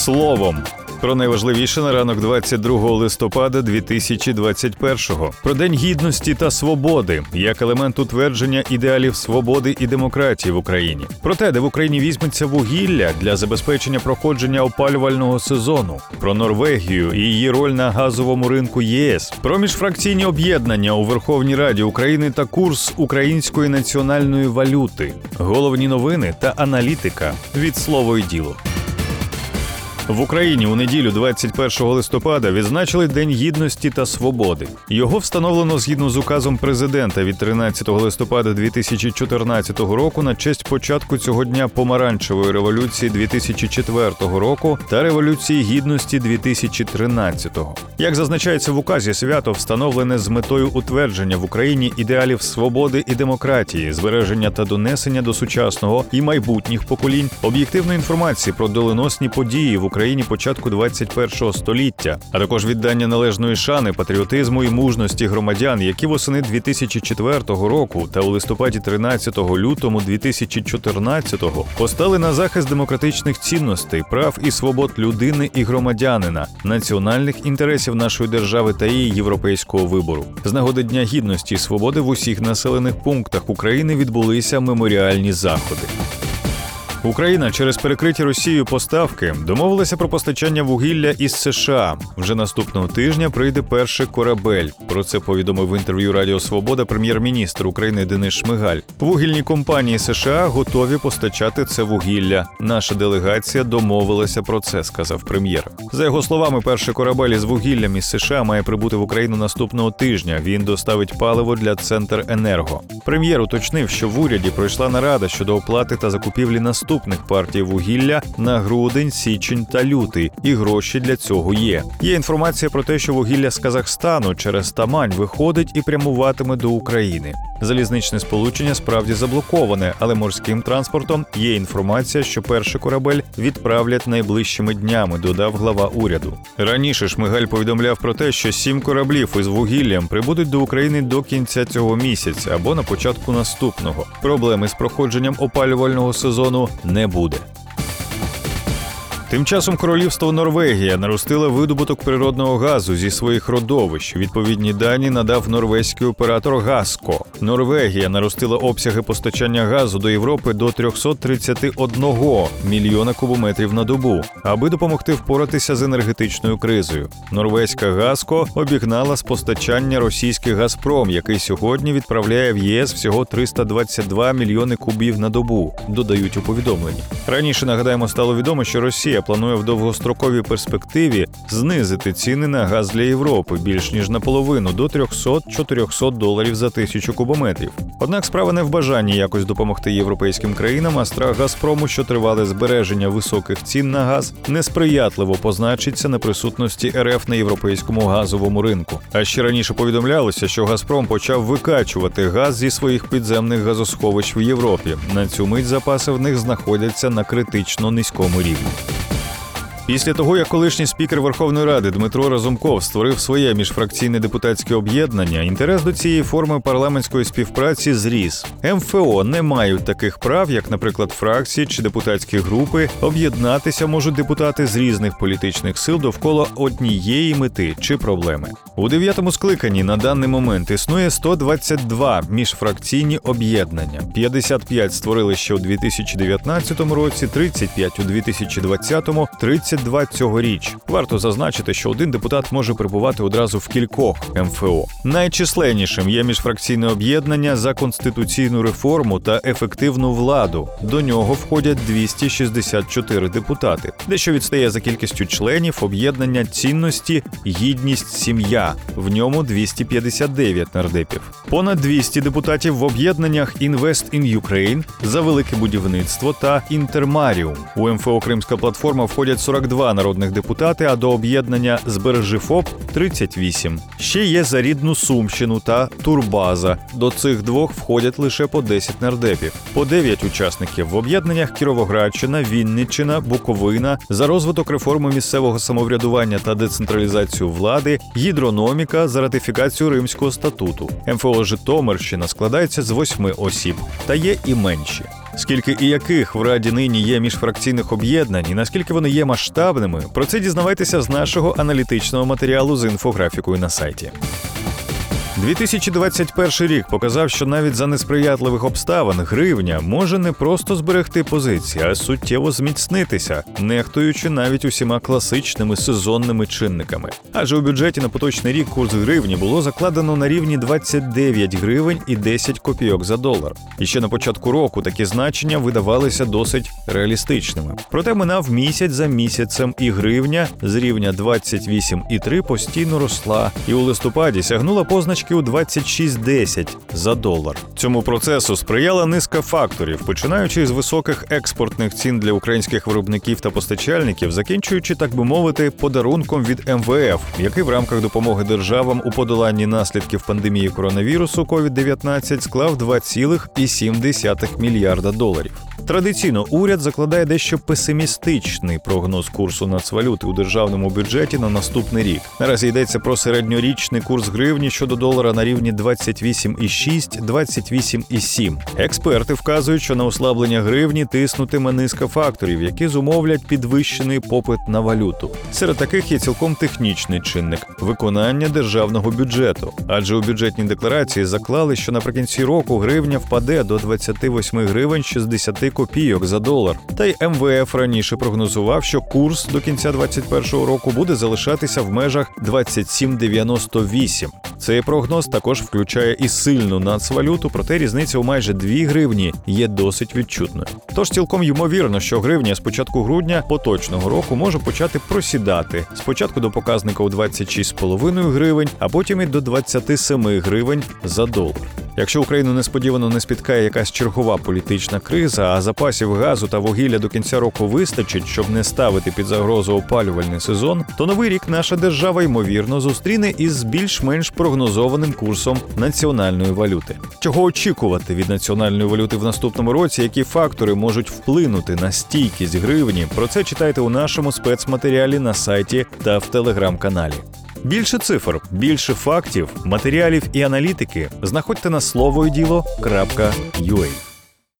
словом. Про найважливіше на ранок 22 листопада 2021-го. про день гідності та свободи як елемент утвердження ідеалів свободи і демократії в Україні. Про те, де в Україні візьметься вугілля для забезпечення проходження опалювального сезону, про Норвегію і її роль на газовому ринку ЄС, про міжфракційні об'єднання у Верховній Раді України та курс української національної валюти, головні новини та аналітика від слово і діло. В Україні у неділю, 21 листопада, відзначили День гідності та свободи. Його встановлено згідно з указом президента від 13 листопада 2014 року на честь початку цього дня помаранчевої революції 2004 року та революції гідності 2013. Як зазначається в указі, свято встановлене з метою утвердження в Україні ідеалів свободи і демократії, збереження та донесення до сучасного і майбутніх поколінь об'єктивної інформації про доленосні події в Україні початку 21-го століття, а також віддання належної шани, патріотизму і мужності громадян, які восени 2004 року та у листопаді 13 лютому 2014-го постали на захист демократичних цінностей, прав і свобод людини і громадянина, національних інтересів нашої держави та її європейського вибору. З нагоди Дня гідності і свободи в усіх населених пунктах України відбулися меморіальні заходи. Україна через перекриті Росією поставки домовилася про постачання вугілля із США. Вже наступного тижня прийде перший корабель. Про це повідомив в інтерв'ю Радіо Свобода прем'єр-міністр України Денис Шмигаль. Вугільні компанії США готові постачати це вугілля. Наша делегація домовилася про це, сказав прем'єр. За його словами, перший корабель із вугіллям із США має прибути в Україну наступного тижня. Він доставить паливо для центр енерго. Прем'єр уточнив, що в уряді пройшла нарада щодо оплати та закупівлі наступного наступних партій вугілля на грудень, січень та лютий, і гроші для цього є. Є інформація про те, що вугілля з Казахстану через Тамань виходить і прямуватиме до України. Залізничне сполучення справді заблоковане, але морським транспортом є інформація, що перший корабель відправлять найближчими днями. Додав глава уряду. Раніше Шмигаль повідомляв про те, що сім кораблів із вугіллям прибудуть до України до кінця цього місяця або на початку наступного. Проблеми з проходженням опалювального сезону не буде. Тим часом королівство Норвегія наростило видобуток природного газу зі своїх родовищ. Відповідні дані надав норвезький оператор Гаско. Норвегія наростила обсяги постачання газу до Європи до 331 мільйона кубометрів на добу, аби допомогти впоратися з енергетичною кризою. Норвезька Гаско обігнала з постачання російський Газпром, який сьогодні відправляє в ЄС всього 322 мільйони кубів на добу. Додають у повідомленні. Раніше нагадаємо, стало відомо, що Росія планує в довгостроковій перспективі знизити ціни на газ для Європи більш ніж наполовину до 300-400 доларів за тисячу кубометрів. Однак справа не в бажанні якось допомогти європейським країнам, а страх Газпрому, що тривале збереження високих цін на газ, несприятливо позначиться на присутності РФ на європейському газовому ринку. А ще раніше повідомлялося, що Газпром почав викачувати газ зі своїх підземних газосховищ в Європі. На цю мить запаси в них знаходяться на критично низькому рівні. Після того, як колишній спікер Верховної Ради Дмитро Разумков створив своє міжфракційне депутатське об'єднання, інтерес до цієї форми парламентської співпраці зріс. МФО не мають таких прав, як, наприклад, фракції чи депутатські групи. Об'єднатися можуть депутати з різних політичних сил довкола однієї мети чи проблеми. У дев'ятому скликанні на даний момент існує 122 міжфракційні об'єднання. 55 створили ще у 2019 році, 35 у 2020, 30 22 цьогоріч. Варто зазначити, що один депутат може перебувати одразу в кількох МФО. Найчисленнішим є міжфракційне об'єднання за конституційну реформу та ефективну владу. До нього входять 264 депутати, дещо відстає за кількістю членів об'єднання цінності, гідність, сім'я. В ньому 259 нардепів. Понад 200 депутатів в об'єднаннях Invest in Ukraine за велике будівництво та Інтермаріум. У МФО Кримська платформа входять 40 42 народних депутати, а до об'єднання Збережи ФОП 38. Ще є за рідну Сумщину та Турбаза. До цих двох входять лише по 10 нардепів, по 9 учасників в об'єднаннях Кіровоградщина, Вінниччина, Буковина за розвиток реформи місцевого самоврядування та децентралізацію влади, гідрономіка за ратифікацію Римського статуту. МФО Житомирщина складається з восьми осіб, та є і менші. Скільки і яких в раді нині є міжфракційних об'єднань, і наскільки вони є масштабними, про це дізнавайтеся з нашого аналітичного матеріалу з інфографікою на сайті. 2021 рік показав, що навіть за несприятливих обставин гривня може не просто зберегти позиції, а суттєво зміцнитися, нехтуючи навіть усіма класичними сезонними чинниками. Адже у бюджеті на поточний рік курс гривні було закладено на рівні 29 гривень і 10 копійок за долар. І ще на початку року такі значення видавалися досить реалістичними. Проте минав місяць за місяцем, і гривня з рівня 28,3 постійно росла, і у листопаді сягнула позначки 26,10 за долар. Цьому процесу сприяла низка факторів, починаючи з високих експортних цін для українських виробників та постачальників, закінчуючи, так би мовити, подарунком від МВФ, який в рамках допомоги державам у подоланні наслідків пандемії коронавірусу COVID-19 склав 2,7 мільярда доларів. Традиційно уряд закладає дещо песимістичний прогноз курсу нацвалюти у державному бюджеті на наступний рік. Наразі йдеться про середньорічний курс гривні щодо долара на рівні 28,6-28,7. Експерти вказують, що на ослаблення гривні тиснутиме низка факторів, які зумовлять підвищений попит на валюту. Серед таких є цілком технічний чинник виконання державного бюджету, адже у бюджетній декларації заклали, що наприкінці року гривня впаде до 28 гривень 60 копійок за долар. Та й МВФ раніше прогнозував, що курс до кінця 2021 року буде залишатися в межах 27,98. Цей прогноз також включає і сильну нацвалюту, проте різниця у майже 2 гривні є досить відчутною. Тож цілком ймовірно, що гривня з початку грудня поточного року може почати просідати спочатку до показника у 26,5 гривень, а потім і до 27 гривень за долар. Якщо Україну несподівано не спіткає якась чергова політична криза, а запасів газу та вугілля до кінця року вистачить, щоб не ставити під загрозу опалювальний сезон, то новий рік наша держава ймовірно зустріне із більш-менш прогнозованим курсом національної валюти. Чого очікувати від національної валюти в наступному році? Які фактори можуть вплинути на стійкість гривні? Про це читайте у нашому спецматеріалі на сайті та в телеграм-каналі. Більше цифр, більше фактів, матеріалів і аналітики знаходьте на слово і діло.ua.